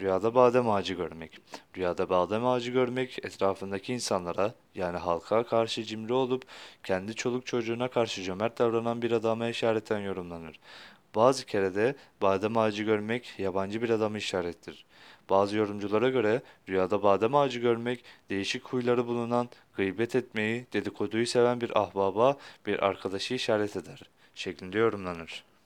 Rüyada badem ağacı görmek. Rüyada badem ağacı görmek etrafındaki insanlara yani halka karşı cimri olup kendi çoluk çocuğuna karşı cömert davranan bir adama işareten yorumlanır. Bazı kere de badem ağacı görmek yabancı bir adamı işarettir. Bazı yorumculara göre rüyada badem ağacı görmek değişik huyları bulunan, gıybet etmeyi, dedikoduyu seven bir ahbaba, bir arkadaşı işaret eder şeklinde yorumlanır.